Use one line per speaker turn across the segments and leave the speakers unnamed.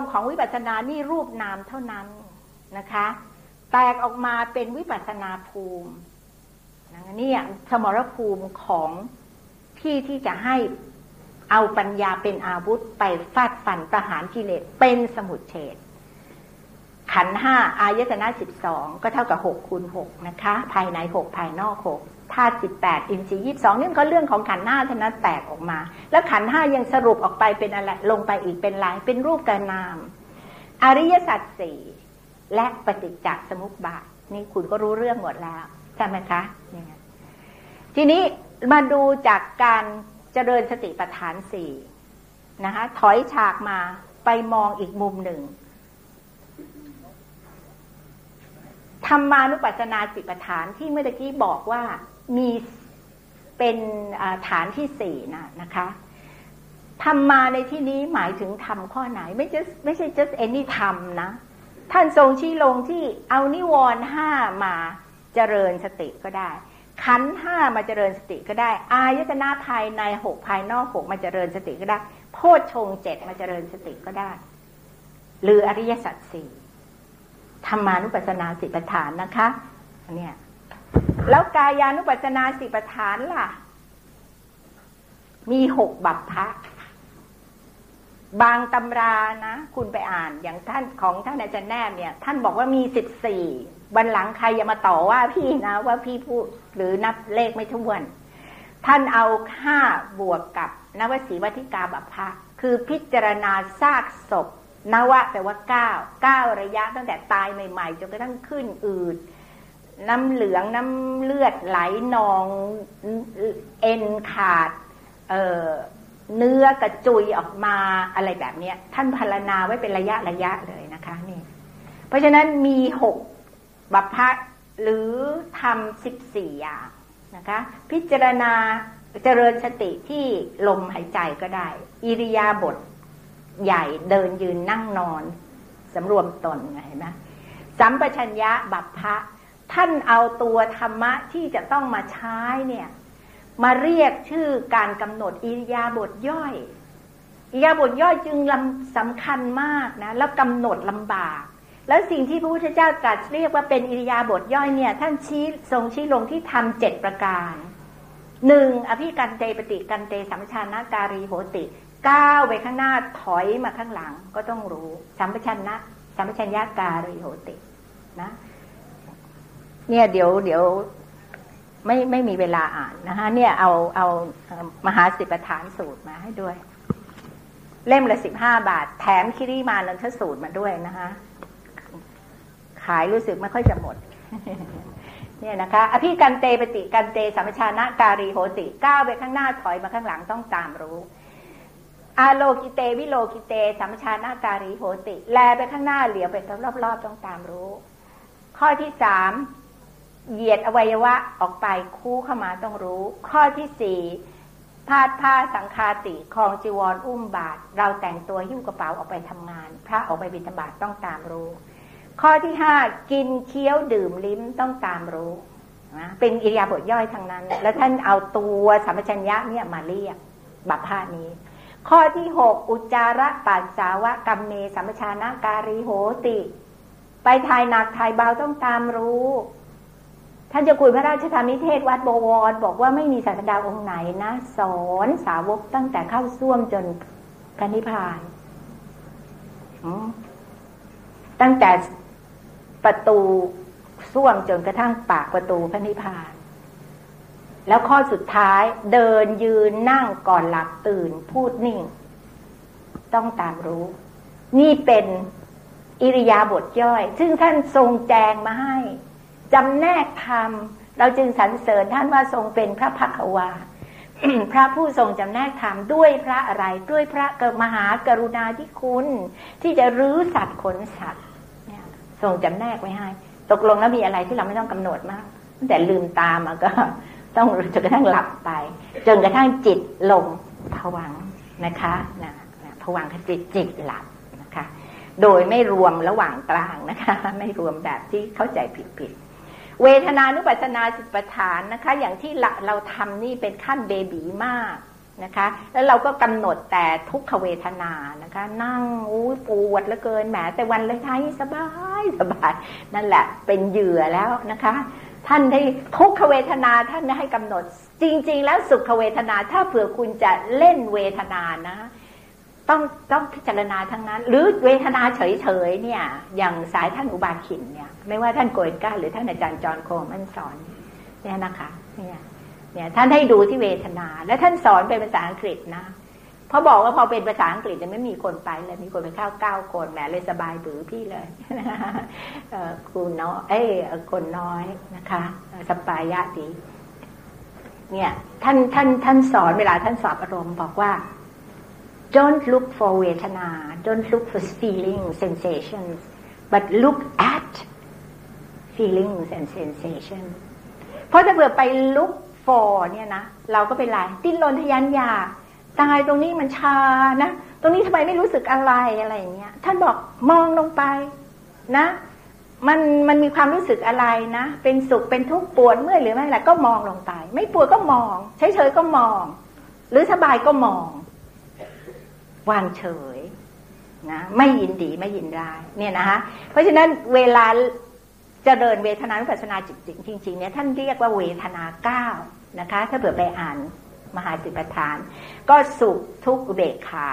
มของวิปัสสนานี่รูปนามเท่านั้นนะคะ แตกออกมาเป็นวิปัสสนาภูมินี่สมรภูมิของที่ที่จะให้เอาปัญญาเป็นอาวุธไปฟาดฟันประหารกิเลสเป็นสมุดเฉดขันห้าอายตนะสิบสองก็เท่ากับหกคูณหกนะคะ ภายในหกภายนอกหก ธาตุสิบแปดอินทรีย์ยี่สองนี่ก็เรื่องของขันห้าเท่านั้นแตกออกมา แล้วขันห้ายังสรุปออกไปเป็นอะไรลงไปอีกเป็นลายเป็นรูปกานาม อริยสัจสี่และปฏิจจสมุปบาทนี่คุณก็รู้เรื่องหมดแล้วใช่ไหมคะทีนี้มาดูจากการเจริญสติปัฏฐานสี่นะคะถอยฉากมาไปมองอีกมุมหนึ่งธรรมานุปัสสนาสิปัฏฐานที่เมื่อกี้บอกว่า มีเป็นฐานที่สี่นะนะคะธรรมาในที่นี้หมายถึงธรรมข้อไหน ไม่ใช่ไม่ใช่ just any ธรรมนะ ท่านทรงชี้ลงที่เอานิวรณ์ห้ามาเจริญสติก็ได้ ขันห้ามาเจริญสติก็ได้ อายตนะภายในหกภายนอกหกมาเจริญสติก็ได้ โพชฌงเจ็ดมาเจริญสติก็ได้ หรืออริยสัจสี่ธรรมานุปัสสนาสิปฐานนะคะเนี่ย แล้วกายานุปัสสนาสิปฐานล่ะ มีหกบัพพะบางตำรานะ คุณไปอ่านอย่างท่านของท่านอาจารย์แนบเนี่ย ท่านบอกว่ามีสิบสี่บันหลังใครอย่ามาต่อว่าพี่นะ ว่าพี่พูดหรือนับเลขไม่ท้วน ท่านเอาห้าบวกกับนวสีวัติกาบัพพะคือพิจารณาซากศพนวะแปลว่าเก้าเก้าระยะตั้งแต่ตายใหม่ ๆจนกระทั่งขึ้นอืด น้ำเหลืองน้ำเลือดไหลนองเอ็นขาดเเนื้อกระจุยออกมาอะไรแบบนี้ท่านพารณาไว้เป็นระยะระยะเลยนะคะนี่ เพราะฉะนั้นมีหกบัพพะหรือทำสิบสี่อย่างนะคะ พิจารณาเจริญสติที่ลมหายใจก็ได้ อิริยาบถใหญ่เดินยืนนั่งนอนสำรวมตนไงเห็นไหมสัมปชัญญะบัพพะ ท่านเอาตัวธรรมะที่จะต้องมาใช้เนี่ย มาเรียกชื่อการกำหนดอิริยาบถย่อย อิริยาบถย่อยจึงสำคัญมากนะ แล้วกำหนดลำบาก แล้วสิ่งที่พระพุทธเจ้าตรัสเรียกว่าเป็นอิริยาบถย่อยเนี่ย ท่านชี้ทรงชี้ลงที่ทำเจ็ดประการหนึ่งอภิกันเตปฏิกันเตสัมชานาการีโหติก้าวไปข้างหน้าถอยมาข้างหลังก็ต้องรู้ สัมปชัญนะสัมปชัญญาการิโหตินะ เนี่ยเดี๋ยวเดี๋ยวไม่ไม่มีเวลาอ่านนะคะเนี่ยเอาเอามหาสิบประธานสูตรมาให้ด้วย เล่มละสิบห้าบาท แถมคิริมานันทสูตรมาด้วยนะคะขายรู้สึกไม่ค่อยจะหมด เนี่ยนะคะ อภิกันเตปฏิกันเตสัมปชานะการีโหติก้าวไปข้างหน้าถอยมาข้างหลังต้องตามรู้อาโลกิเตวิโลกิเตสัมชานาการีโหติ แลไปข้างหน้าเหลียวไปรอบๆต้องตามรู้ ข้อที่สาม เหยียดอวัยวะออกไปคู่เข้ามาต้องรู้ ข้อที่สี่พาดผ้าสังคาติคลองจีวรอุ้มบาท เราแต่งตัวหิ้วกระเป๋าออกไปทำงาน พระออกไปบิณฑบาตต้องตามรู้ ข้อที่ห้ากินเคี้ยวดื่มลิ้มต้องตามรู้นะเป็นอิริยาบถย่อยทางนั้น แล้วท่านเอาตัวสัมปชัญญะเนี่ยมาเรียกบัพพานี้ ข้อที่หกอุจจาระปัสสาวะกรรมเมสัมปชานาการีโหติ ไปถ่ายหนักถ่ายเบาต้องตามรู้ ท่านจะคุยพระราชธรรมนิเทศวัดบวร บอกว่าไม่มีศาสดาองค์ไหนนะ สอนสาวกตั้งแต่เข้าส้วมจนพระนิพพานตั้งแต่ประตูส้วมจนกระทั่งปากประตูพระนิพพาน แล้วข้อสุดท้ายเดินยืนนั่งก่อนหลับตื่นพูดนิ่ง ต้องตามรู้ นี่เป็นอิริยาบถย่อย ซึ่งท่านทรงแจงมาให้ จำแนกธรรม เราจึงสรรเสริญท่านว่าทรงเป็นพระพักวาพระผู้ทรงจำแนกธรรมด้วยพระอะไร ด้วยพระกมหากรุณาธิคุณ ที่จะรื้อสัตว์ขนสัตว์ทรงจำแนกไว้ให้ ตกลงแล้วมีอะไรที่เราไม่ต้องกำหนดมากแต่ลืมตามาก็ต้องจนกระทั่งหลับไป จนกระทั่งจิตลงผวังนะคะนะผวังจิตจิตหลับนะคะ โดยไม่รวมระหว่างกลางนะคะ ไม่รวมแบบที่เข้าใจผิดผิด เวทนานุปัสนาสิปฐานนะคะ อย่างที่เราทำนี่เป็นขั้นเบบีมากนะคะ แล้วเราก็กำหนดแต่ทุกขเวทนานะคะ นั่งอู้ปวดเหลือเกินแหมแต่วันเลยท้ายสบายสบายนั่นแหละ เป็นเหยื่อแล้วนะคะ ท่านได้ทุกขเวทนาท่านให้กำหนด จริง ๆ แล้วสุขเวทนาถ้าเผื่อคุณจะเล่นเวทนานะ ต้องต้องพิจารณาทั้งนั้น หรือเวทนาเฉยๆเนี่ย อย่างสายท่านอุบาขินเนี่ย ไม่ว่าท่านโกยก้าหรือท่านอาจารย์จอนโคมันสอนเนี่ยนะคะเนี่ยเนี่ยท่านให้ดูที่เวทนา และท่านสอนเป็นภาษาอังกฤษนะเพราะบอกว่าพอเป็นภาษาอังกฤษจะไม่มีคนไปเลยมีคนไปเข้าเก้าคนแหมเลยสบายบือพี่เลยครูน้อยเอ้คนน้อยนะคะสปายะดีเนี่ย ท่านท่านท่านสอนเวลาท่านสอบอารมณ์บอกว่า don't look for เวทนา don't look for feeling sensations but look at feelings and sensation เพราะถ้าเผื่อไป look for เนี่ยนะเราก็เป็นไรดิ้นรนทยานอยากตายตรงนี้มันชานะ ตรงนี้ทำไมไม่รู้สึกอะไรอะไรอย่างเงี้ย ท่านบอกมองลงไปนะ มันมันมีความรู้สึกอะไรนะ เป็นสุขเป็นทุกข์ปวดเมื่อยหรือไม่อะไรก็มองลงไป ไม่ปวดก็มองเฉยๆก็มอง หรือสบายก็มอง วางเฉยนะไม่ยินดีไม่ยินร้ายเนี่ยนะคะเพราะฉะนั้นเวลาเจริญเวทนานุปัสสนาจิตจริงๆเนี่ยท่านเรียกว่าเวทนาเก้านะคะ ถ้าเผื่อไปอ่านมหาสิปทาน ก็สุขทุกอุเบกขา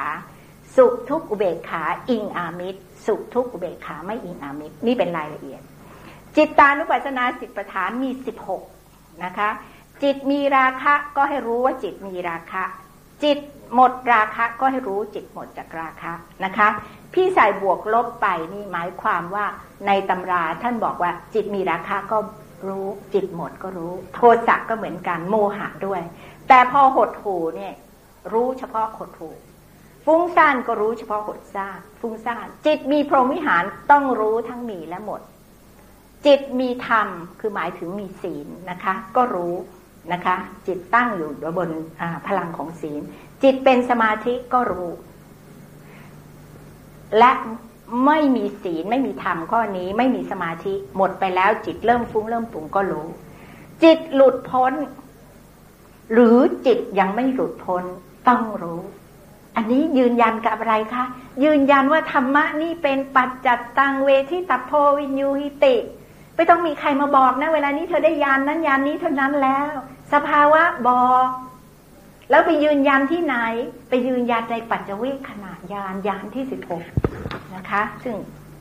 สุขทุกอุเบกขาอิงอามิตร สุขทุกอุเบกขาไม่อิงอามิตร นี่เป็นรายละเอียด จิตตานุปัสสนาสิปทานมีสิบหกนะคะจิตมีราคะก็ให้รู้ว่าจิตมีราคะ จิตหมดราคะก็ให้รู้จิตหมดจากราคะนะคะ พี่ใส่บวกลบไปนี่หมายความว่าในตำราท่านบอกว่าจิตมีราคะก็รู้จิตหมดก็รู้ โทสะก็เหมือนกันโมหะด้วย แต่พอหดหูเนี่ยรู้เฉพาะหดหูฟุ้งซ่านก็รู้เฉพาะหดซ่านฟุ้งซ่านจิตมีพรหมวิหารต้องรู้ทั้งมีและหมด จิตมีธรรมคือหมายถึงมีศีลนะคะ ก็รู้ นะคะ จิตตั้งอยู่บนพลังของศีล จิตเป็นสมาธิก็รู้ และไม่มีศีลไม่มีธรรมข้อนี้ ไม่มีสมาธิหมดไปแล้ว จิตเริ่มฟุ้งเริ่มปุ่งก็รู้ จิตหลุดพ้น หรือจิตยังไม่หลุดพ้นต้องรู้ อันนี้ยืนยันกับอะไรคะยืนยันว่าธรรมะนี่เป็นปัจจัตตังเวทิตัพโพวินยูหิติ ไม่ต้องมีใครมาบอกนะ เวลานี้เธอได้ยานนั้นยานนี้เท่านั้นแล้ว สภาวะบอก แล้วไปยืนยันที่ไหน ไปยืนยันในปัจจวิขณะยานยานที่สิบหกนะคะ ซึ่ง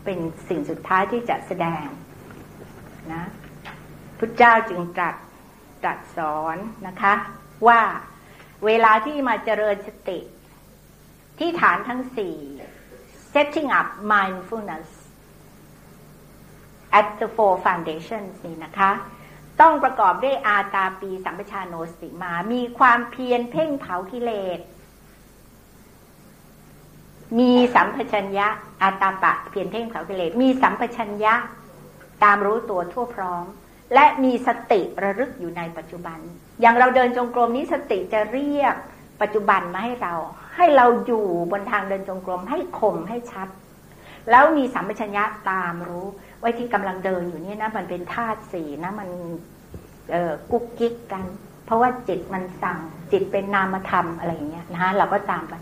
เป็นสิ่งสุดท้ายที่จะแสดงนะพุทธเจ้าจึงตรัสตรัสสอนนะคะ ว่าเวลาที่มาเจริญสติ ที่ฐานทั้งสี่ setting up mindfulness at the four foundations นี่นะคะ ต้องประกอบด้วยอาตาปีสัมปชานโนสติมา มีความเพียรเพ่งเผากิเลส มีสัมปชัญญะ อาตาปะเพียรเพ่งเผากิเลส มีสัมปชัญญะ ตามรู้ตัวทั่วพร้อม และมีสติระลึกอยู่ในปัจจุบัน อย่างเราเดินจงกรมนี้สติจะเรียกปัจจุบันมาให้เรา ให้เราอยู่บนทางเดินจงกรมให้คมให้ชัด แล้วมีสัมปชัญญะตามรู้ ไว้ที่กำลังเดินอยู่นี่นะมันเป็นธาตุสีนะมันเออกุ๊กกิ๊กกัน เพราะว่าจิตมันสั่งจิตเป็นนามธรรมอะไรอย่างเงี้ยนะเราก็ตามไป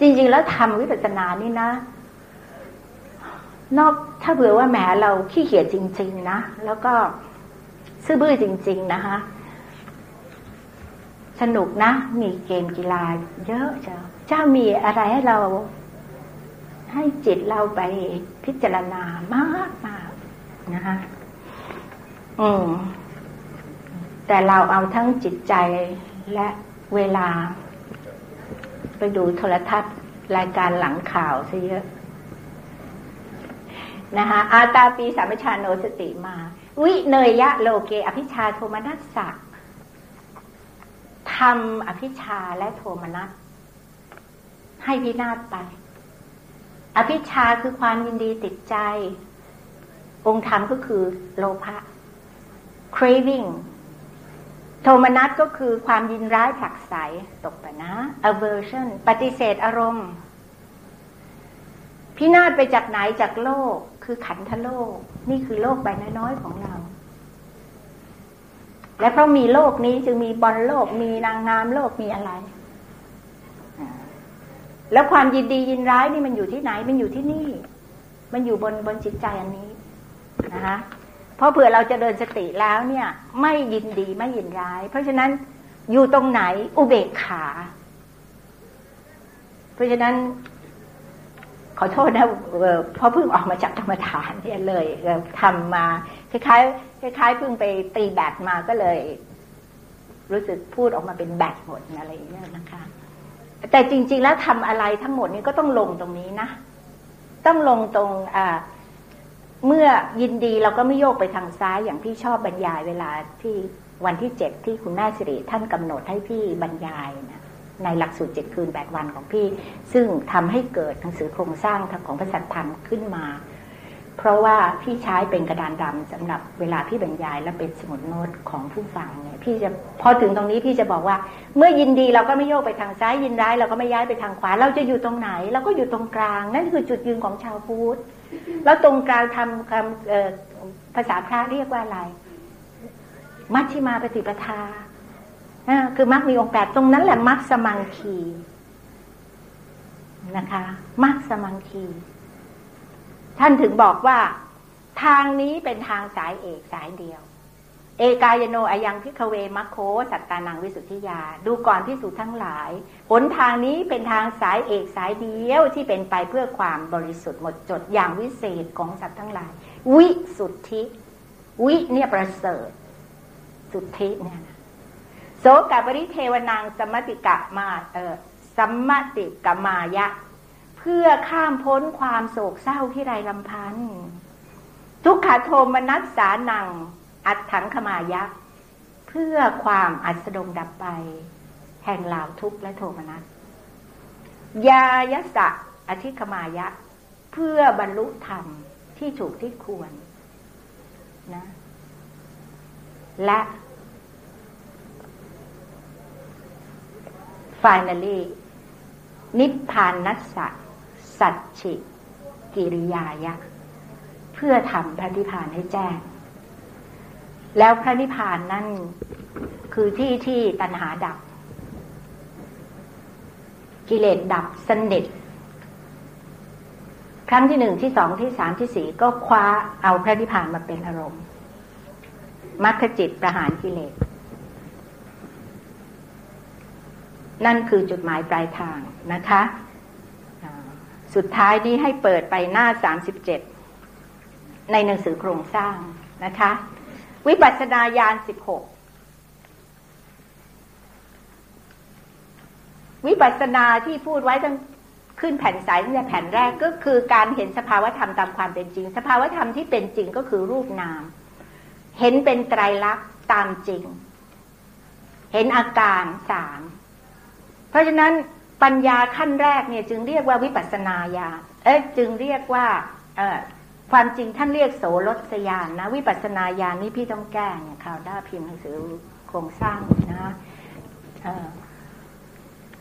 จริง ๆ แล้วทำวิปัสสนานี่นะ นอกถ้าเผื่อว่าแหมเราขี้เกียจจริง ๆ นะแล้วก็ซื่อบื้อจริง ๆ นะคะสนุกนะ มีเกมกีฬาเยอะเจ้ะเจ้ามีอะไรให้เราให้จิตเราไปพิจารณามาก นะคะอืมแต่เราเอาทั้งจิตใจและเวลา ไปดูโทรทัศน์รายการหลังข่าวซะเยอะนะคะอาตาปีสามชาโนสติมา วิเนยยะโลเก อภิชาโทมนัสสะทำอภิชาและโทมนัสให้พินาศไป อภิชาคือความยินดีติดใจ องค์ธรรมก็คือโลภะ craving โทมนัสก็คือความยินร้ายผลักไสตกไปนะ aversion ปฏิเสธอารมณ์ พินาศไปจากไหนจากโลก คือขันธโลก นี่คือโลกใบน้อยๆของเรา และเพราะมีโลกนี้จึงมีบอลโลก มีนางงามโลกมีอะไร แล้วความยินดียินร้ายนี่มันอยู่ที่ไหน มันอยู่ที่นี่ มันอยู่บนบนจิตใจอันนี้ นะคะเพราะเผื่อเราจะเดินสติแล้วเนี่ย ไม่ยินดีไม่ยินร้าย เพราะฉะนั้นอยู่ตรงไหนอุเบกขา เพราะฉะนั้น ขอโทษนะเพราะเพิ่งออกมาจากธรรมฐานเนี่ยเลยทำมาคล้ายๆคล้ายๆเพิ่งไปตีแบตมาก็เลย รู้สึกพูดออกมาเป็นแบตหมดอะไรอย่างเงี้ยนะคะ แต่จริง ๆ แล้วทำอะไรทั้งหมดนี้ก็ต้องลงตรงนี้นะ ต้องลงตรงอ่า เมื่อยินดีเราก็ไม่โยกไปทางซ้ายอย่างพี่ชอบบรรยายเวลาที่วันที่เจ็ดที่คุณแม่สิริท่านกำหนดให้พี่บรรยายนะในหลักสูตรเจ็ดคืนแปดวันของพี่ ซึ่งทำให้เกิดหนังสือโครงสร้างของพระสัทธรรมขึ้นมา เพราะว่าพี่ใช้เป็นกระดานดำสำหรับเวลาพี่บรรยายและเป็นสมุดโน้ตของผู้ฟังเนี่ยพี่จะพอถึงตรงนี้พี่จะบอกว่า เมื่อยินดีเราก็ไม่โยกไปทางซ้ายยินร้ายเราก็ไม่ย้ายไปทางขวา เราจะอยู่ตรงไหนเราก็อยู่ตรงกลาง นั่นคือจุดยืนของชาวพุทธ แล้วตรงกลางทำคำภาษาพระเรียกว่าอะไร มัชชิมาปฏิปทาคือมัรคมีองค์แปดตรงนั้นแหละมัคสมังคีนะคะมัคสมังคี ท่านถึงบอกว่า ทางนี้เป็นทางสายเอกสายเดียว เอกายโนอายังพิคเวมัคโคสัตตานังวิสุทธิยา ดูก่อนพิสูจทั้งหลาย หนทางนี้เป็นทางสายเอกสายเดียวที่เป็นไปเพื่อความบริสุทธิ์หมดจดอย่างวิเศษของสัตว์ทั้งหลาย วิสุทธิ วิเนี่ยประเสริฐ สุทธิเนี่ยโสกบริเทวนางสมติกะมาเออสมติกมายะ เพื่อข้ามพ้นความโศกเศร้าที่ไรลำพันธ์ทุกขโทมนัสสานัง อัดถังขมายะเพื่อความอัสดงดับไป แห่งเหล่าทุกข์และโทมนัสยายสะอธิขมายะ เพื่อบรรลุธรรมที่ถูกที่ควรนะ และ finally นิพพานนัสสะสัจฉิกิริยายะ เพื่อทำพระนิพพานให้แจ้ง แล้วพระนิพพานนั่นคือที่ที่ตัณหาดับ กิเลสดับสนิทครั้งที่หนึ่งที่สองที่สามที่สี่ก็คว้าเอาพระนิพพานมาเป็นอารมณ์มรรคจิตประหารกิเลส นั่นคือจุดหมายปลายทางนะคะ สุดท้ายนี้ให้เปิดไปหน้าสามสิบเจ็ดในหนังสือโครงสร้างนะคะ วิปัสสนาญาณสิบหกวิปัสสนาที่พูดไว้ตั้งขึ้นแผ่นสายตั้งแต่แผ่นแรกก็คือการเห็นสภาวธรรมตามความเป็นจริง สภาวธรรมที่เป็นจริงก็คือรูปนาม เห็นเป็นไตรลักษณ์ตามจริง เห็นอาการสามเพราะฉะนั้นปัญญาขั้นแรกเนี่ยจึงเรียกว่าวิปัสนาญาณเอ๊ะจึงเรียกว่าเออ ความจริงท่านเรียกโสรสยานนะ วิปัสนาญาณนี่พี่ต้องแก้เนี่ยข่าวด้าพิมพ์หนังสือโครงสร้างนะ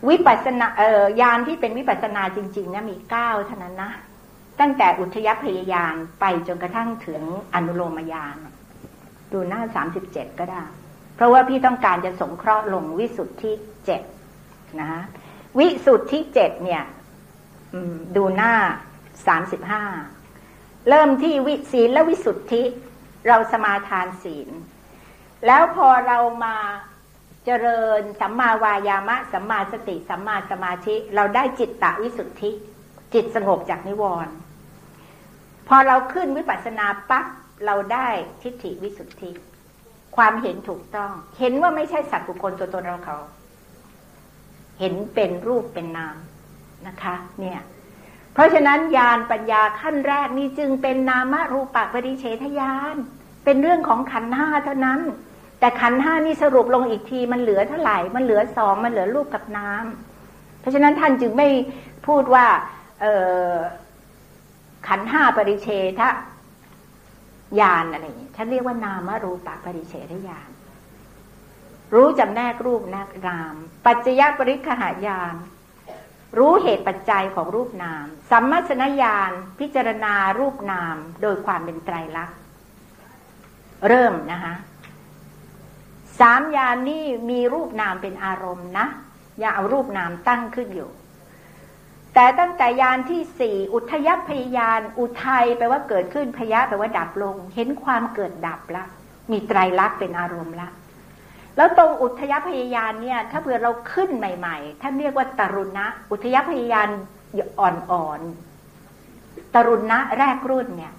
วิปัสนาเอ่อยานที่เป็นวิปัสนาจริง ๆนะมีเก้าเท่านั้นนะตั้งแต่อุทยพยายานไปจนกระทั่งถึงอนุโลมยานดูหน้าสามสิบเจ็ดก็ได้ เพราะว่าพี่ต้องการจะสงเคราะห์ลงวิสุทธิเจ็ดนะวิสุทธิเจ็ดเนี่ยดูหน้าสามสิบห้า เริ่มที่วิศีลและวิสุทธิ เราสมาทานศีล แล้วพอเรามาเจริญสัมมาวายามะ สัมมาสติสัมมาสมาธิ เราได้จิตตะวิสุทธิ จิตสงบจากนิวรณ์พอเราขึ้นวิปัสสนาปั๊บเราได้ทิฏฐิวิสุทธิ ความเห็นถูกต้อง เห็นว่าไม่ใช่สัตว์บุคคลตัวตนเราเขา เห็นเป็นรูปเป็นนามนะคะ เนี่ย เพราะฉะนั้นญาณปัญญาขั้นแรกนี้จึงเป็นนามรูปปริเฉทญาณเป็นเรื่องของขันห้าเท่านั้น แต่ขันห้านี่สรุปลงอีกทีมันเหลือเท่าไหร่ มันเหลือสองมันเหลือรูปกับน้ำเพราะฉะนั้นท่านจึงไม่พูดว่าเออขันห้าปริเฉทะญาณอะไรอย่างนี้ท่านเรียกว่านามรูปปริเฉทญาณรู้จำแนกรูปนกนาม ปัจจยปริคหายาน รู้เหตุปัจจัยของรูปนาม สัมมาสนญาณพิจารณารูปนามโดยความเป็นไตรลักษณ์ เริ่มนะคะสามญาณนี่มีรูปนามเป็นอารมณ์นะอย่าเอารูปนามตั้งขึ้นอยู่ แต่ตั้งแต่ยานที่สี่อุทยพยายานอุทัยแปลว่าเกิดขึ้นพยะแปลว่าดับลง เห็นความเกิดดับละ มีไตรลักษณ์เป็นอารมณ์ละ แล้วตรงอุทยพยายานเนี่ยถ้าเผื่อเราขึ้นใหม่ ๆ ท่านเรียกว่าตรุณะ อุทยพยายานอ่อนๆตรุณะแรกรุ่นเนี่ย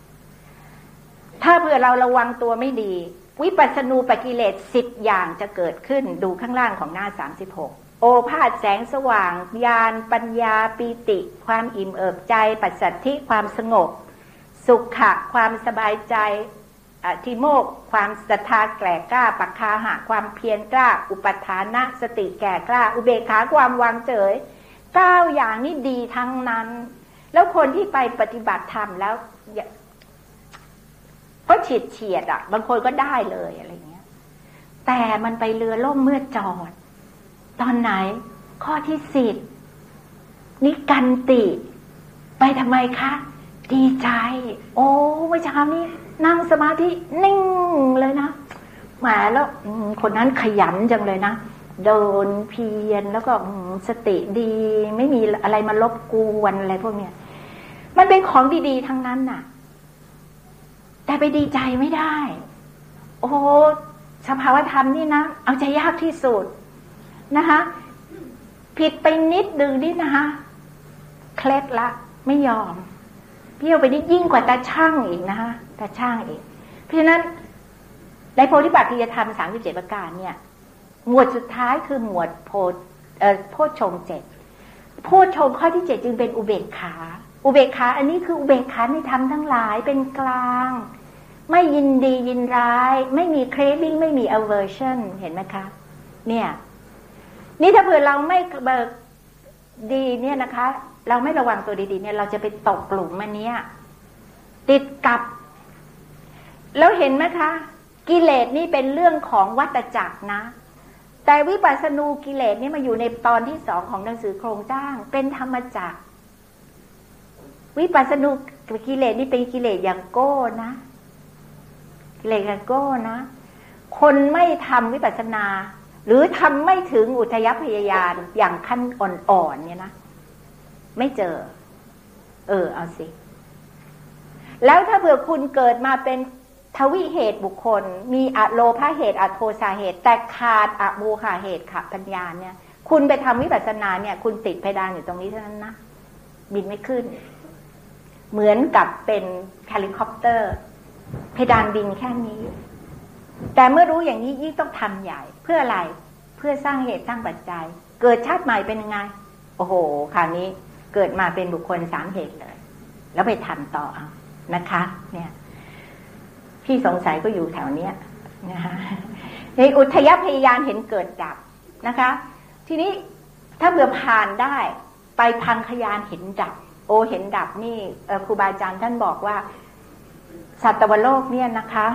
ถ้าเผื่อเราระวังตัวไม่ดี วิปัสสนูปกิเลสสิบอย่างจะเกิดขึ้นดูข้างล่างของหน้าสามสิบหกโอภาษแสงสว่างญาณปัญญาปีติ ความอิ่มเอิบใจ ปัสสัทธิความสงบ สุขะ ความสบายใจ อธิโมกความศรัทธาแก่กล้าปักคาหะความเพียรกล้า อุปทานะสติแก่กล้า อุเบกขาความวางเฉยเก้าอย่างนี้ดีทั้งนั้น แล้วคนที่ไปปฏิบัติธรรมแล้วเพราะเฉียดเฉียดอะ บางคนก็ได้เลยอะไรเงี้ย แต่มันไปเรือล่มเมื่อจอด ตอนไหนข้อที่สิบนิกันติ ไปทำไมคะ ดีใจ โอ้เมื่อเช้านี้ นั่งสมาธินิ่งเลยนะแหมแล้วคนนั้นขยันจังเลยนะเดินเพียรแล้วก็สติดี ไม่มีอะไรมาลบกวนอะไรพวกเนี้ยมันเป็นของดีๆทั้งนั้นน่ะ แต่ไปดีใจไม่ได้ โอ้สภาวธรรมนี่นะ เอาใจยากที่สุดนะคะผิดไปนิดดึงนิดนะคะเคล็ดละ ไม่ยอม เพี่ยวไปนิดยิ่งกว่าตาช่างอีกนะคะตาช่างอีก เพราะฉะนั้นในโพธิปัจจยธรรมสามสิบเจ็ดประการเนี่ย หมวดสุดท้ายคือหมวดโพเอ่อโพชงเจ็ดโพชงข้อที่เจ็ดจึงเป็นอุเบกขา อุเบกขา อันนี้คืออุเบกขาในธรรมทั้งหลายเป็นกลาง ไม่ยินดียินร้าย ไม่มี craving ไม่มี aversion เห็นไหมคะ เนี่ย นี่ถ้าเผื่อเราไม่เบิกดีเนี่ยนะคะ เราไม่ระวังตัวดีๆเนี่ย เราจะไปตกกลุ่มมันเนี้ยติดกับ แล้วเห็นไหมคะ กิเลสนี่เป็นเรื่องของวัตจักรนะ แต่วิปัสสนูกิเลสนี่มาอยู่ในตอนที่สองของหนังสือโครงจ้าง เป็นธรรมจักร วิปัสสนูกิเลสนี่เป็นกิเลสอย่างโก้นะกิเลสอย่างโก้นะ คนไม่ทำวิปัสสนา หรือทำไม่ถึงอุทยพยายานอย่างขั้นอ่อนๆเนี่ยนะ ไม่เจอ เออ เอาสิ แล้วถ้าเผื่อคุณเกิดมาเป็นทวิเหตุบุคคล มีอะโลภาเหตุอะโทสาเหตุ แต่ขาดอะโมคาเหตุขาปัญญาเนี่ย คุณไปทำวิปัสสนาเนี่ย คุณติดเพดานอยู่ตรงนี้เท่านั้นนะ บินไม่ขึ้น เหมือนกับเป็นเฮลิคอปเตอร์ เพดานบินแค่นี้ แต่เมื่อรู้อย่างนี้ยิ่งต้องทำใหญ่ เพื่ออะไร เพื่อสร้างเหตุสร้างปัจจัย เกิดชาติใหม่เป็นยังไง โอ้โห คราวนี้ เกิดมาเป็นบุคคลสามเหตุเลย แล้วไปทำต่อนะคะ เนี่ยพี่สงสัยก็อยู่แถวเนี้ยนะคะในอุทยพยายานเห็นเกิดดับนะคะ ทีนี้ถ้าเบื่อผ่านได้ ไปพังขยานเห็นดับ โอเห็นดับนี่ครูบาอาจารย์ท่านบอกว่า สัตวโลกเนี่ยนะคะ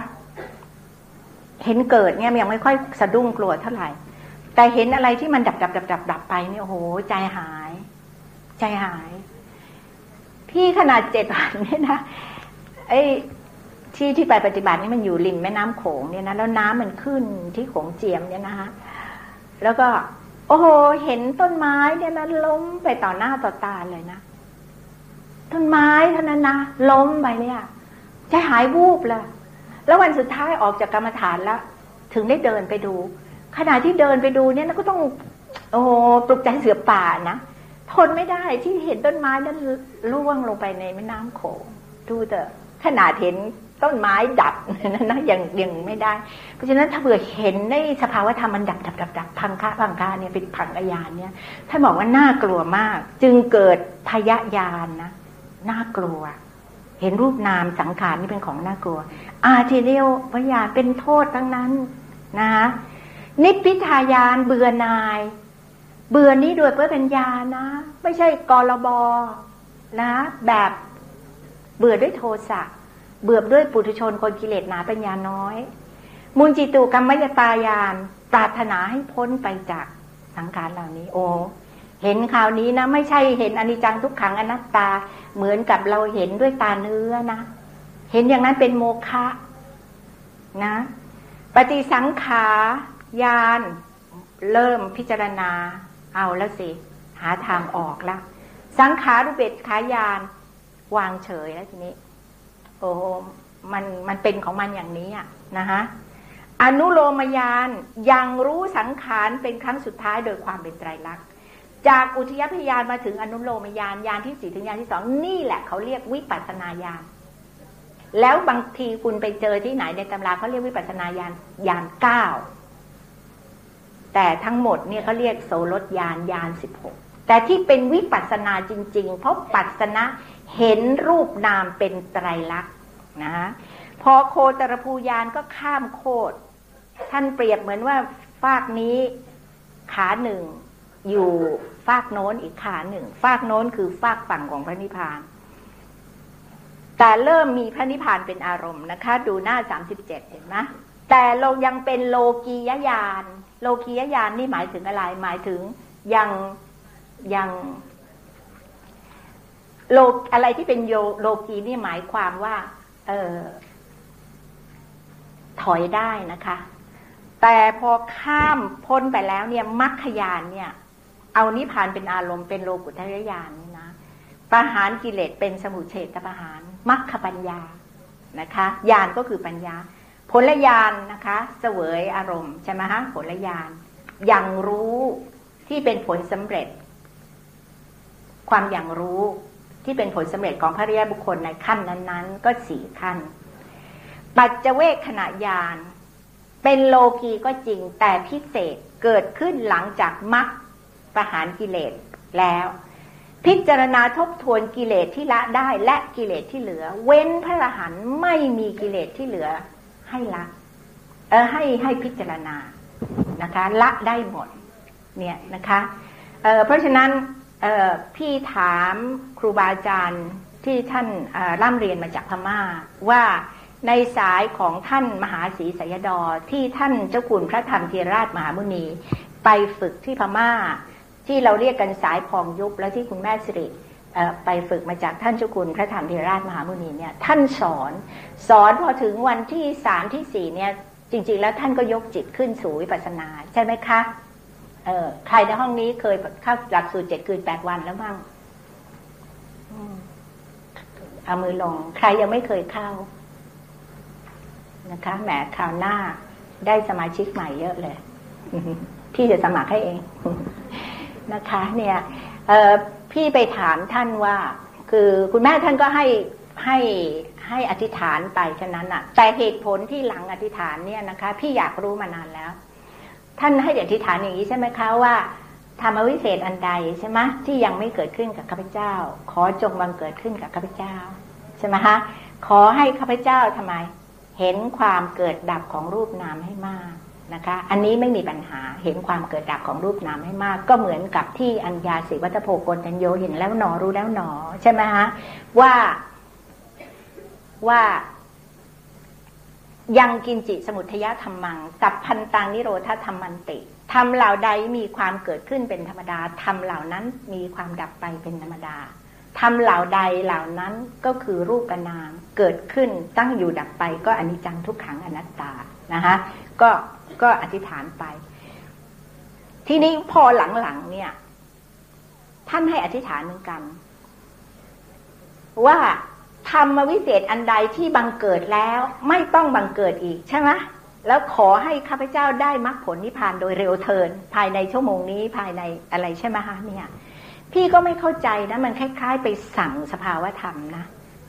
เห็นเกิดเนี่ยยังไม่ค่อยสะดุ้งกลัวเท่าไหร่ แต่เห็นอะไรที่มันดับดับดับดับดับไปเนี่ยโอ้โหใจหาย ใจหาย พี่ขนาดเจ็ดวันเนี่ยนะไอ้ที่ที่ไปปฏิบัตินี่มันอยู่ริมแม่น้ำโขงเนี่ยนะแล้วน้ำมันขึ้นที่โขงเจียมเนี่ยนะคะแล้วก็ โอ้โหเห็นต้นไม้เนี่ยนะล้มไปต่อหน้าต่อตาเลยนะต้นไม้เท่านั้นนะล้มไปเนี่ยใจหายวูบเลยแล้ววันสุดท้ายออกจากกรรมฐานแล้ว ถึงได้เดินไปดู ขณะที่เดินไปดูเนี่ยก็ต้อง โอ้ปลุกใจเสือป่านะ ทนไม่ได้ที่เห็นต้นไม้นั้นล่วงลงไปในแม่น้ำโขงดูเถอะขนาดเห็นต้นไม้ดับนะนะยังยังไม่ได้ เพราะฉะนั้นถ้าเผื่อเห็นในสภาวะธรรมมันดับดับดับดับพังค่าพังค่าเนี่ยเป็นพังอายานเนี่ยท่านบอกว่าน่ากลัวมาก จึงเกิดพยายานนะน่ากลัว เห็นรูปนามสังขารนี่เป็นของน่ากลัว อาทีเรียวพยาเป็นโทษทั้งนั้นนะนิพพิทายานเบื่อนาย เบื่อนี้โดยเพื่อเป็นญานะ ไม่ใช่กรบอนะ แบบเบื่อด้วยโทสะเบื่อด้วยปุถุชนคนกิเลสหนาปัญญาน้อย มุนจิตุกรรมยตายานปรารถนาให้พ้นไปจากสังขารเหล่านี้ โอ้เห็นข่าวนี้นะ ไม่ใช่เห็นอนิจจังทุกขังอนัตตาเหมือนกับเราเห็นด้วยตาเนื้อนะ เห็นอย่างนั้นเป็นโมฆะนะ ปฏิสังขายานเริ่มพิจารณา เอาแล้วสิ หาทางออกแล้วสังขารุเบศขายาน วางเฉยแล้วทีนี้ โอ้มันมันเป็นของมันอย่างนี้อะนะฮะอนุโลมยานยังรู้สังขารเป็นครั้งสุดท้ายโดยความเป็นไตรลักษณ์จากอุทยพยานมาถึงอนุโลมยานยานที่สี่ถึงยานที่สองนี่แหละเขาเรียกวิปัสนาญาณแล้วบางทีคุณไปเจอที่ไหนในตำราเขาเรียกวิปัสนาญาณยานเก้า แต่ทั้งหมดเนี่ยเขาเรียกโสรถยานยานสิบหกแต่ที่เป็นวิปัสนาจริง ๆ เพราะปัสนะเห็นรูปนามเป็นไตรลักษณ์นะพอโคตรภูยานก็ข้ามโคตรท่านเปรียบเหมือนว่าฟากนี้ขาหนึ่งอยู่ฟากโน้นอีกขาหนึ่งฟากโน้นคือฟากฝั่งของพระนิพพาน แต่เริ่มมีพระนิพพานเป็นอารมณ์นะคะ ดูหน้าสามสิบเจ็ดเห็นไหมแต่เรายังเป็นโลกียญาณ โลกียญาณนี่หมายถึงอะไร หมายถึงยังยังโลอะไรที่เป็นโยโลกีนี่หมายความว่า เออถอยได้นะคะ แต่พอข้ามพ้นไปแล้วเนี่ยมรรคยานเนี่ย เอานิพานเป็นอารมณ์เป็นโลกุตระยานนี่นะประหารกิเลสเป็นสมุเฉตประหารมรรคปัญญานะคะญาณก็คือปัญญา ผลญาณนะคะ เสวยอารมณ์ใช่ไหมฮะผลญาณอย่างรู้ที่เป็นผลสำเร็จ ความอย่างรู้ที่เป็นผลสำเร็จของพระริยบุคคลในขั้นนั้น ๆ ก็สี่ขั้น ปัจเจเวกขณะยานเป็นโลกีก็จริงแต่พิเศษเกิดขึ้นหลังจากมรรคประหารกิเลสแล้ว พิจารณาทบทวนกิเลสที่ละได้และกิเลสที่เหลือ เว้นพระรหันต์ไม่มีกิเลสที่เหลือ ให้ละเออให้ให้พิจารณานะคะ ละได้หมดเนี่ยนะคะเเพราะฉะนั้นพี่ถามครูบาอาจารย์ที่ท่านร่ำเรียนมาจากพม่าว่าในสายของท่านมหาศรีสยดอที่ท่านเจ้าคุณพระธรรมเทราชมหามุนี ไปฝึกที่พม่า ที่เราเรียกกันสายพองยุบแล้วที่คุณแม่สิริ ไปฝึกมาจากท่านเจ้าคุณพระธรรมเทราชมหามุนีเนี่ยท่านสอนสอนพอถึงวันที่สามที่สี่เนี่ยจริง ๆ แล้วท่านก็ยกจิตขึ้นสู่วิปัสนา ใช่ไหมคะเออใครในห้องนี้เคยเข้าหลักสูตรเจ็ดคืนแปดวันแล้วบ้างเอามือลง ใครยังไม่เคยเข้า นะคะแหมคราวหน้าได้สมาชิกใหม่เยอะเลยพี่จะสมัครให้เองนะคะ เนี่ย เออ พี่ไปถามท่านว่า คือคุณแม่ท่านก็ให้ให้ให้อธิษฐานไปฉะนั้นอะแต่เหตุผลที่หลังอธิษฐานเนี่ยนะคะ พี่อยากรู้มานานแล้ว ท่านให้อธิษฐานอย่างนี้ใช่ไหมคะว่าธรรมวิเศษอันใดใช่ไหมที่ยังไม่เกิดขึ้นกับข้าพเจ้า ขอจงบังเกิดขึ้นกับข้าพเจ้าใช่ไหมคะขอให้ข้าพเจ้าทำไม เห็นความเกิดดับของรูปนามให้มาก นะคะ อันนี้ไม่มีปัญหาเห็นความเกิดดับของรูปนามให้มาก ก็เหมือนกับที่อัญญาสิวัตโพกนัญโยเห็นแล้วหนอรู้แล้วหนอใช่ไหมฮะว่าว่ายังกินจิสมุทยธรรมัง กับพันตังนิโรธธรรมันติทำเหล่าใดมีความเกิดขึ้นเป็นธรรมดาทำเหล่านั้นมีความดับไปเป็นธรรมดาทำเหล่าใดเหล่านั้นก็คือรูปกนามเกิดขึ้นตั้งอยู่ดับไปก็อนิจจังทุกขังอนัตตานะคะก็ ก็อธิษฐานไป ทีนี้พอหลังๆเนี่ย ท่านให้อธิษฐานเหมือนกัน ว่าธรรมวิเศษอันใดที่บังเกิดแล้วไม่ต้องบังเกิดอีกใช่ไหมแล้วขอให้ข้าพเจ้าได้มรรคผลนิพพานโดยเร็วเทิน ภายในชั่วโมงนี้ภายในอะไรใช่ไหมคะเนี่ย พี่ก็ไม่เข้าใจนะ มันคล้ายๆ ไปสั่งสภาวธรรมนะ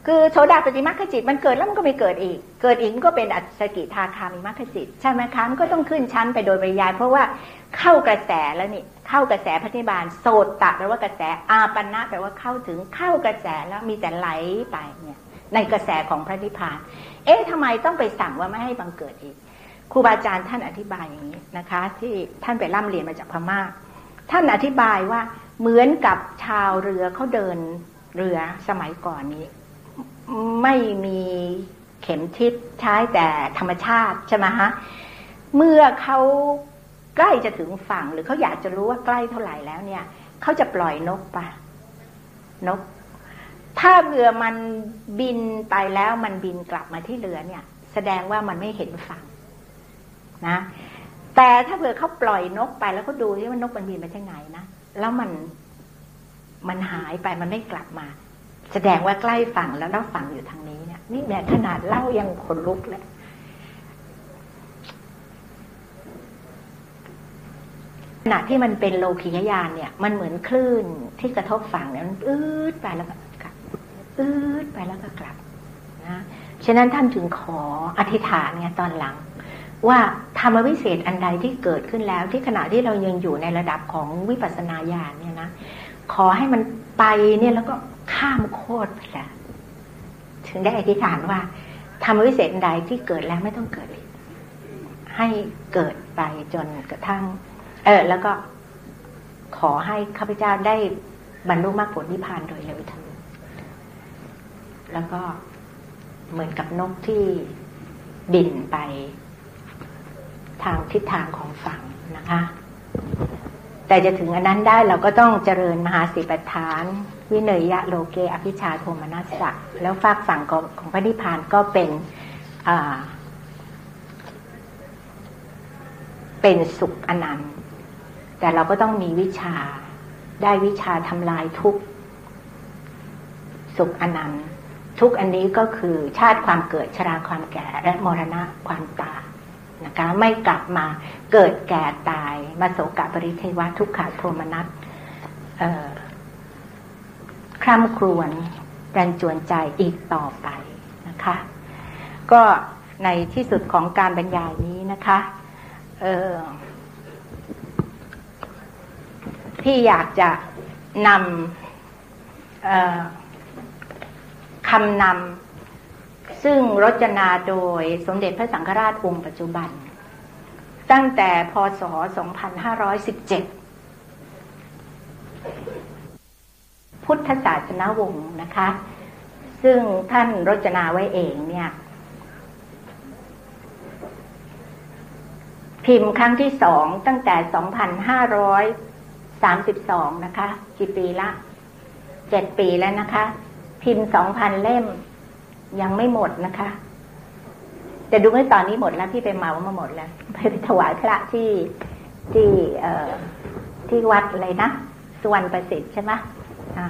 คือโสดาปฏิมาขจิตมันเกิดแล้วมันก็ไม่เกิดอีก เกิดอีกก็เป็นอัศกิทาคามิมัคจิตใช่ไหมคะมันก็ต้องขึ้นชั้นไปโดยปริยาย เพราะว่าเข้ากระแสแล้วนี่เข้ากระแสพระนิบาลโสดตะแปลว่ากระแสอาปันะแปลว่าเข้าถึงเข้ากระแสแล้วมีแต่ไหลไปเนี่ยในกระแสของพระนิพพาน เอ๊ะทำไมต้องไปสั่งว่าไม่ให้บังเกิดอีกครูบาอาจารย์ท่านอธิบายอย่างนี้นะคะ ที่ท่านไปร่ำเรียนมาจากพม่าท่านอธิบายว่าเหมือนกับชาวเรือเขาเดินเรือสมัยก่อนนี้ ไม่มีเข็มทิศใช้แต่ธรรมชาติใช่ไหมฮะเมื่อเขาใกล้จะถึงฝั่งหรือเขาอยากจะรู้ว่าใกล้เท่าไหร่แล้วเนี่ยเขาจะปล่อยนกไปนก ถ้าเรือมันบินไปแล้วมันบินกลับมาที่เรือเนี่ย แสดงว่ามันไม่เห็นฝั่งนะ แต่ถ้าเผื่อเขาปล่อยนกไปแล้วเขาดูที่ว่านกมันบินไปที่ไหนนะแล้วมันมันหายไปมันไม่กลับมา แสดงว่าใกล้ฝั่งแล้วเราฝั่งอยู่ทางนี้เนี่ยนี่แม้ขนาดเล่ายังขนลุกเลยขณะที่มันเป็นโลคิยญาณเนี่ย มันเหมือนคลื่นที่กระทบฝั่งเนี่ยมันอืดไปแล้วก็กลับอืดไปแล้วก็กลับนะฉะนั้นท่านถึงขออธิษฐานไงตอนหลัง ว่าธรรมวิเศษอันใดที่เกิดขึ้นแล้วที่ขณะที่เรายังอยู่ในระดับของวิปัสสนาญาณเนี่ยนะ ขอให้มันไปเนี่ยแล้วก็ข้ามโคตรไปแล้วถึงได้อธิษฐานว่าธรรมวิเศษใดที่เกิดแล้วไม่ต้องเกิดอีกให้เกิดไปจนกระทั่ง เออ แล้วก็ขอให้ข้าพเจ้าได้บรรลุมรรคผลนิพพานโดยเร็วทีแล้วก็เหมือนกับนกที่บินไป ทางทิศทางของฝั่งนะคะ แต่จะถึงอันนั้นได้เราก็ต้องเจริญมหาสิปฐาน วิเนยยะโลเกอภิชาโทมนัสสะแล้วฝากฝั่งของพระนิพพานก็เป็นเป็นสุขอนันต์แต่เราก็ต้องมีวิชาได้วิชาทำลายทุกสุขอนันต์ทุกอันนี้ก็คือชาติความเกิดชราความแก่และมรณะความตาย นะคะ ไม่กลับมาเกิดแก่ตาย มาโศกปริเทวะทุกขาโทมนัสคร่ำครวญรันจวนใจอีกต่อไปนะคะ ก็ในที่สุดของการบรรยายนี้นะคะพี่อยากจะนำคำนำ ซึ่งรจนาโดยสมเด็จพระสังฆราชองค์ปัจจุบัน ตั้งแต่พศ 2517 พุทธศาสนาวงศ์นะคะ ซึ่งท่านรจนาไว้เองเนี่ย พิมพ์ครั้งที่สองตั้งแต่ 2,532 นะคะ กี่ปีละเจ็ดปีแล้วนะคะ พิมพ์สองพันเล่ม ยังไม่หมดนะคะ แต่ดูไม่ตอนนี้หมดแล้วพี่ไปเมามาหมดแล้วไปถวายพระที่ที่เอ่อที่วัดอะไรนะสุวรรณประสิทธิ์ใช่ไหมอ่า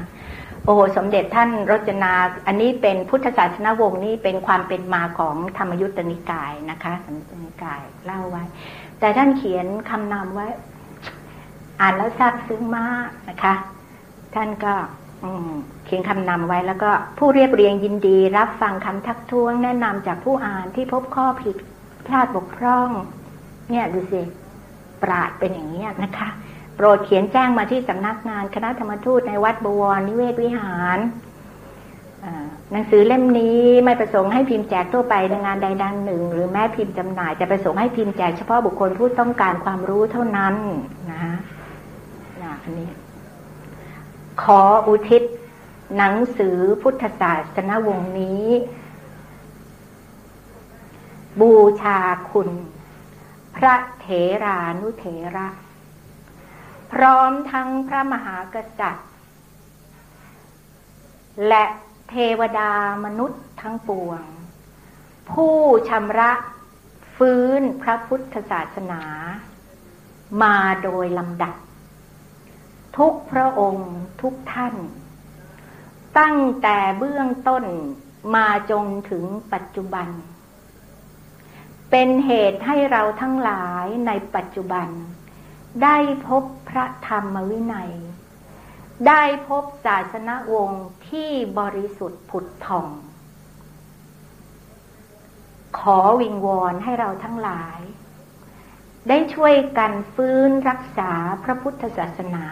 โอ้สมเด็จท่านรจนา อันนี้เป็นพุทธศาสนาวงศ์นี่เป็นความเป็นมาของธรรมยุตตนิกายนะคะธรรมยุตตนิกายเล่าไว้ แต่ท่านเขียนคำนำไว้ อ่านแล้วซาบซึ้งมากนะคะ ท่านก็ เขียนคำนำไว้แล้วก็ผู้เรียบเรียงยินดี รับฟังคำทักท้วงแนะนำจากผู้อ่านที่พบข้อผิดพลาดบกพร่อง เนี่ยดูสิปราดเป็นอย่างนี้นะคะ โปรดเขียนแจ้งมาที่สำนักงานคณะธรรมทูตในวัดบวรนิเวศวิหารหนังสือเล่มนี้ไม่ประสงค์ให้พิมพ์แจกทั่วไปในงานใดดังหนึ่ง หรือแม้พิมพ์จำหน่ายจะประสงค์ให้พิมพ์แจกเฉพาะบุคคลผู้ต้องการความรู้เท่านั้นนะฮะอันนี้ ขออุทิศ หนังสือพุทธศาสนวงศ์นี้ บูชาคุณ พระเถรานุเถระ พร้อมทั้งพระมหากษัตริย์ และเทวดามนุษย์ทั้งปวง ผู้ชำระฟื้นพระพุทธศาสนา มาโดยลำดับ ทุกพระองค์ทุกท่าน ตั้งแต่เบื้องต้นมาจนถึงปัจจุบัน เป็นเหตุให้เราทั้งหลายในปัจจุบัน ได้พบพระธรรมวินัย ได้พบศาสนวงศ์ที่บริสุทธิ์ผุดผ่อง ขอวิงวอนให้เราทั้งหลายได้ช่วยกันฟื้นรักษาพระพุทธศาสนา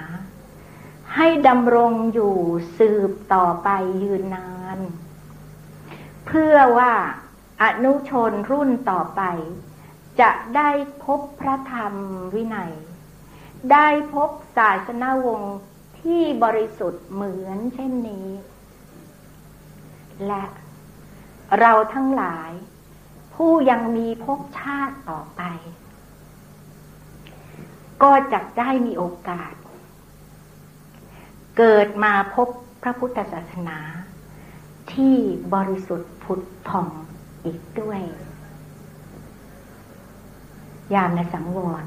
ให้ดำรงอยู่สืบต่อไปยืนนาน เพื่อว่าอนุชนรุ่นต่อไป จะได้พบพระธรรมวินัย ได้พบศาสนาวงศ์ที่บริสุทธิ์เหมือนเช่นนี้ และเราทั้งหลาย ผู้ยังมีภพชาติต่อไป ก็จะได้มีโอกาส เกิดมาพบพระพุทธศาสนา ที่บริสุทธิ์ผุดผ่องอีกด้วย ยามนสังวร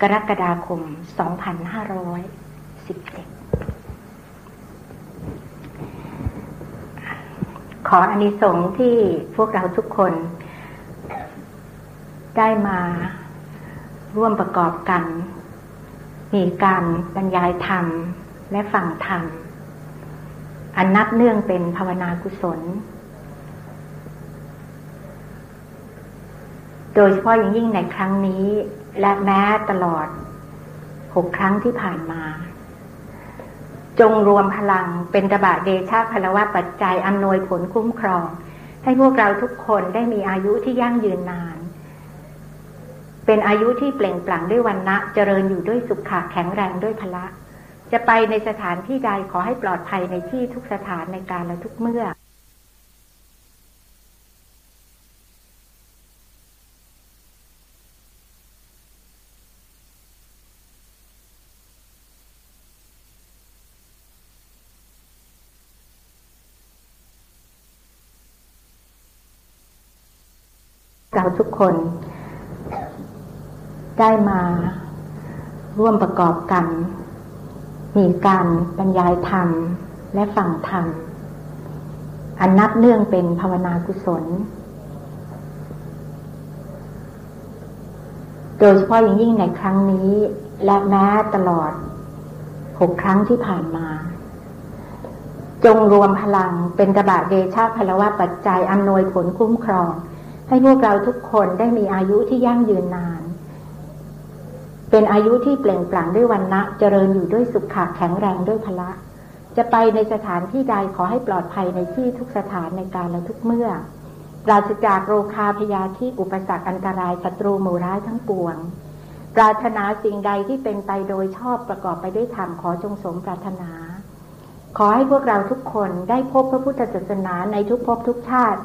กรกฎาคม 2517 ขออานิสงส์ที่พวกเราทุกคนได้มาร่วมประกอบกัน มีการบรรยายธรรม และฟังธรรม อันนับเนื่องเป็นภาวนากุศล โดยเฉพาะอย่างยิ่งในครั้งนี้ และแม้ตลอดหกครั้งที่ผ่านมา จงรวมพลังเป็นตบะเดชาพลวะปัจจัยอำนวยผลคุ้มครอง ให้พวกเราทุกคนได้มีอายุที่ยั่งยืนนาน เป็นอายุที่เปล่งปลั่งด้วยวันนะเจริญอยู่ด้วยสุขะแข็งแรงด้วยพละ จะไปในสถานที่ใดขอให้ปลอดภัยในที่ทุกสถานในการและทุกเมื่อเราทุกคนได้มาร่วมประกอบกัน มีการบรรยายธรรมและฟังธรรม อันนับเนื่องเป็นภาวนากุศล โดยเฉพาะอย่างยิ่งในครั้งนี้ และแม้ตลอดหกครั้งที่ผ่านมา จงรวมพลังเป็นกระบะเดชาพลวะปัจจัยอำนวยผลคุ้มครอง ให้พวกเราทุกคนได้มีอายุที่ยั่งยืนนาน เป็นอายุที่เปล่งปลั่งด้วยวันนะเจริญอยู่ด้วยสุขขะแข็งแรงด้วยพละ จะไปในสถานที่ใดขอให้ปลอดภัยในที่ทุกสถานในการและทุกเมื่อ ปราศจากโรคาพยาธิอุปสรรคอันตรายศัตรูหมู่ร้ายทั้งปวง ปรารถนาสิ่งใดที่เป็นไปโดยชอบประกอบไปด้วยธรรมขอจงสมปรารถนา ขอให้พวกเราทุกคนได้พบพระพุทธศาสนาในทุกภพทุกชาติ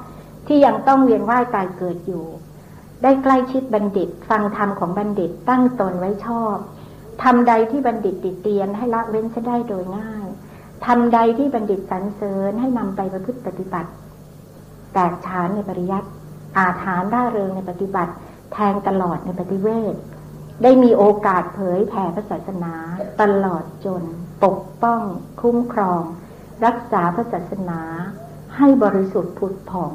ที่ยังต้องเวียนว่ายตายเกิดอยู่ ได้ใกล้ชิดบัณฑิต ฟังธรรมของบัณฑิตตั้งตนไว้ชอบทำใดที่บัณฑิตติดเตียนให้ละเว้นจะได้โดยง่ายทำใดที่บัณฑิตสรรเสริญให้นำไปประพฤติปฏิบัติ แตกฉานในปริยัติอาถานร่าเริงในปฏิบัติ แทงตลอดในปฏิเวทได้มีโอกาสเผยแผ่พระศาสนา ตลอดจน ปกป้อง คุ้มครอง รักษาพระศาสนา ให้บริสุทธิ์ผุดผ่อง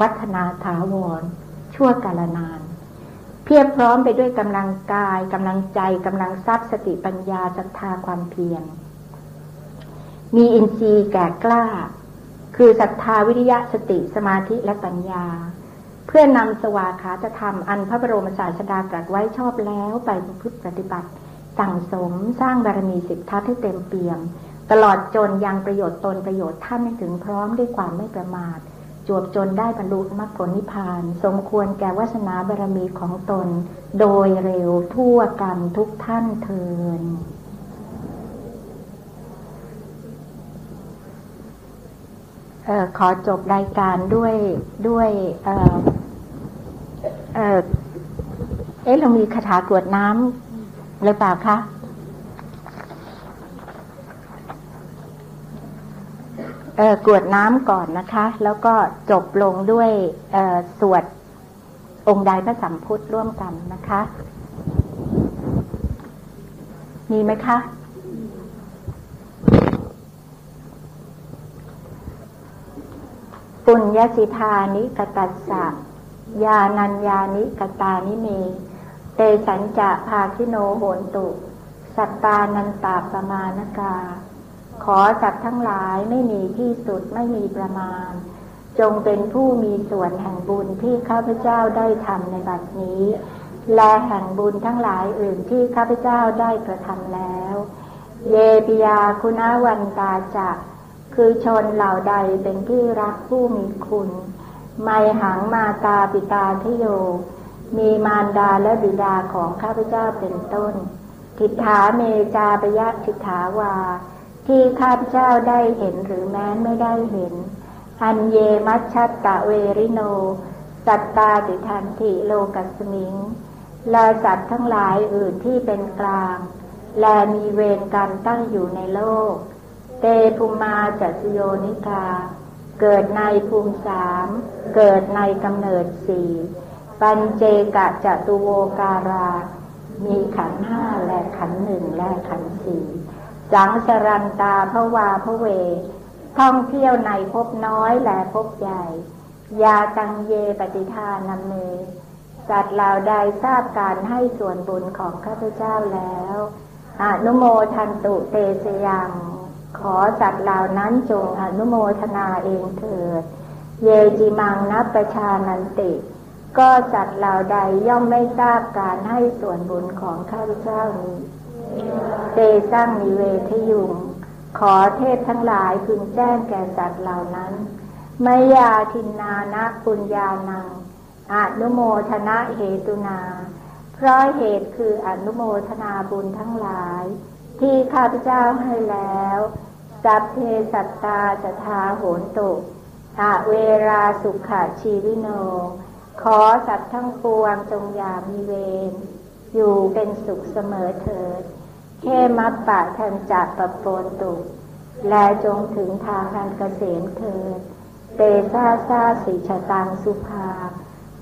วัฒนาถาวร ชั่วกาลนาน เพียบพร้อมไปด้วยกำลังกายกำลังใจกำลังทรัพย์สติปัญญาศรัทธาความเพียรมีอินทรีย์แก่กล้า คือศรัทธาวิริยะสติสมาธิและปัญญา เพื่อนำสวาขาจะทำอันพระบรมศาสดาตรัสไว้ชอบแล้วไปพฤติปฏิบัติ สั่งสมสร้างบารมีสิทธัตให้เต็มเปี่ยม ตลอดจนยังประโยชน์ตนประโยชน์ท่านให้ถึงพร้อมด้วยความไม่ประมาท จวบจนได้บรรลุมรรคผลนิพพาน สมควรแก่วาสนาบารมีของตน โดยเร็วทั่วกันทุกท่านเทินออขอจบรายการด้วยด้วยเออเออเอ๊ะเรามีคาถากรวดน้ำหรือเปล่าคะ กวดน้ำก่อนนะคะ แล้วก็จบลงด้วยสวดองค์ใดพระสัมพุทธร่วมกันนะคะ มีไหมคะ ปุญญสิธานิกตัสสะยานัญญานิกตานิเม เตสัญจะภาคิโนโหนตุ สัตตานันตาประมาณกา สัตว์ทั้งหลายไม่มีที่สุดไม่มีประมาณ จงเป็นผู้มีส่วนแห่งบุญที่ข้าพเจ้าได้ทำในบัดนี้ และแห่งบุญทั้งหลายอื่นที่ข้าพเจ้าได้กระทำแล้ว เยปิยาคุณาวันตาจะคือชนเหล่าใดเป็นที่รักผู้มีคุณ ไมหังมาตาปิตาทโย มีมารดาและบิดาของข้าพเจ้าเป็นต้นทิฏฐาเมจาปยะทิฏฐาวา ที่ข้าพเจ้าได้เห็นหรือแม้ไม่ได้เห็น อันเยมัชชัตตะเวริโน สัตตาติทันติโลกัสมิงลาสัตว์ทั้งหลายอื่นที่เป็นกลาง แลมีเวรกันตั้งอยู่ในโลก เตภูมาจัสโยนิกา เกิดในภูมิสาม เกิดในกำเนิดสี่ปัญเจกะจตุโวการา มีขันห้าและขันหนึ่งและขันสี่ สังสรันตาพระวาพระเว
ท่องเที่ยวในพบน้อยและพบใหญ่ ยาตังเยปฏิทานนเม สัตว์เหล่าใดทราบการให้ส่วนบุญของข้าพเจ้าแล้วอนุโมทันตุเตสยัง ขอสัตว์เหล่านั้นจงอนุโมทนาเองเถิด เยจิมังนับประชานันติ ก็สัตว์เหล่าใดย่อมไม่ทราบการให้ส่วนบุญของข้าพเจ้านี้ เตสร้างนิเวทยุง ขอเทพทั้งหลายพึงแจ้งแก่สัตว์เหล่านั้นมยาทินนานะปุญญานังอนุโมทนาเหตุนา เพราะเหตุคืออนุโมทนาบุญทั้งหลาย ที่ข้าพเจ้าให้แล้วสัพเพสัตตาจทาโหนตุอาเวราสุขชีวิโน ขอสัตว์ทั้งปวงจงอย่ามีเวรอยู่เป็นสุขเสมอเถิด เขมัปปะทันจักปโปนตุและจงถึงทางการเกษมเถิดเตซาซาสิชตังสุภา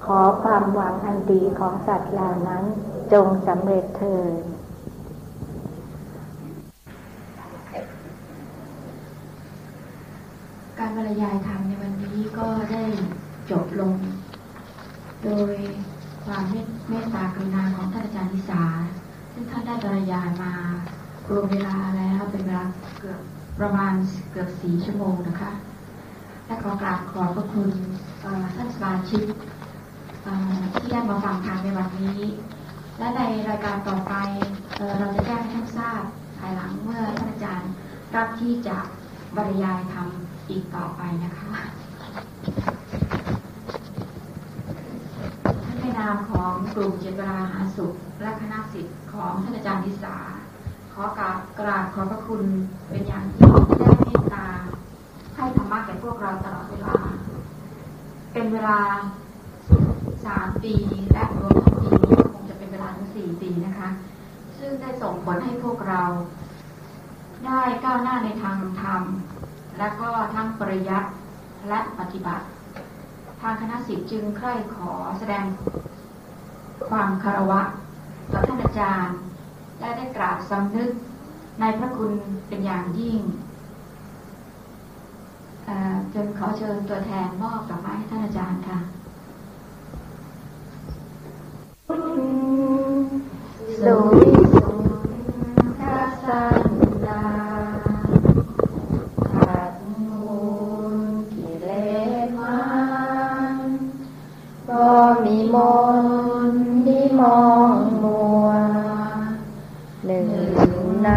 ขอความหวังอันดีของสัตว์เหล่านั้นจงสำเร็จเถิด
การบรรยายธรรมในวันนี้ก็ได้จบลง โดยความเมตตากรุณาของท่านอาจารย์นิสา ซึ่งท่านได้บรรยายมารวมเวลาแล้วเป็นเวลาเกือบประมาณเกือบสี่ชั่วโมงนะคะและขอกราบขอบพระคุณท่านสมาชิกที่ได้มาฟังทางในวันนี้ และในรายการต่อไปเราจะแจ้งให้ท่านทราบภายหลังเมื่อท่านอาจารย์รับที่จะบรรยายทำอีกต่อไปนะคะท่า นามของกลุ่มเจตวราหาสุขและคณะสิทธิ์ของท่านอาจารย์ดิสา ขอกราบกราบขอบพระคุณเป็นอย่างยิ่งที่ได้เมตตาให้ธรรมะแก่พวกเราตลอดเวลา เป็นเวลาสามปีและรวมทั้งปีนี้คงจะเป็นเวลาถึงสี่ปีนะคะ ซึ่งได้ส่งผลให้พวกเรา ได้ก้าวหน้าในทางธรรม และก็ทั้งปริยัติและปฏิบัติ ทางคณะสิทธิ์จึงใคร่ขอแสดง ความคารวะต่อท่านอาจารย์ และได้กราบสำนึกในพระคุณเป็นอย่างยิ่งจนขอเชิญตัวแทนมอบดอกไม้ให้ท่านอาจารย์ค่ะ
สุวิสุทสันดาขัดมูลกิเลสมันก็มีมน มองมัว หนึ่งใน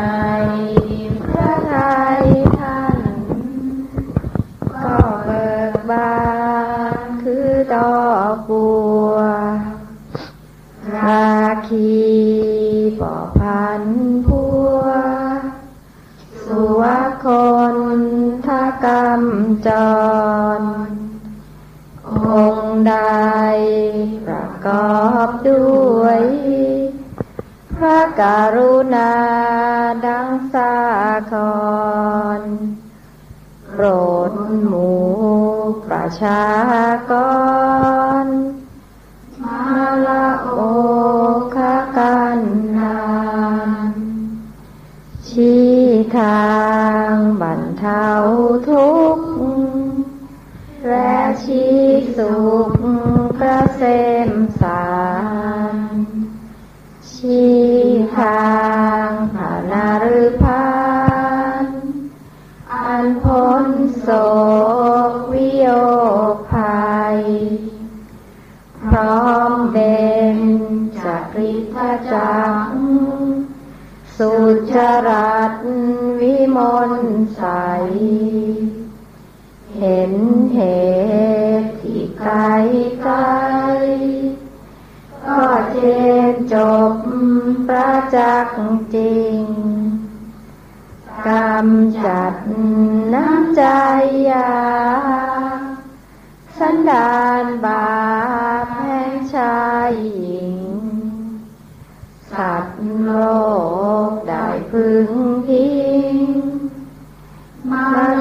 พระทัยท่าน ก็เบิกบานคือดอกบัวราคีปอพันพัว สุวคนทกรรมจร องดประ กอบด้วย พระกรุณาดังสาครโปรดหมู่ประชากร มาละโอคกันนานชี้ทางบรรเทาทุก ชี้สุขกระเสมสารชี้ทางผานารุพานอันพ้นโศกวิโยภัย พร้อมเด่นจากริทจัง สุจรัตวิมลใส เห็นเหตุ จบประจักษ์จริงกำจัดน้ำใจยา สันดานบาปแห่งชายหญิง สัตว์โลกได้พึงพิงมาละอา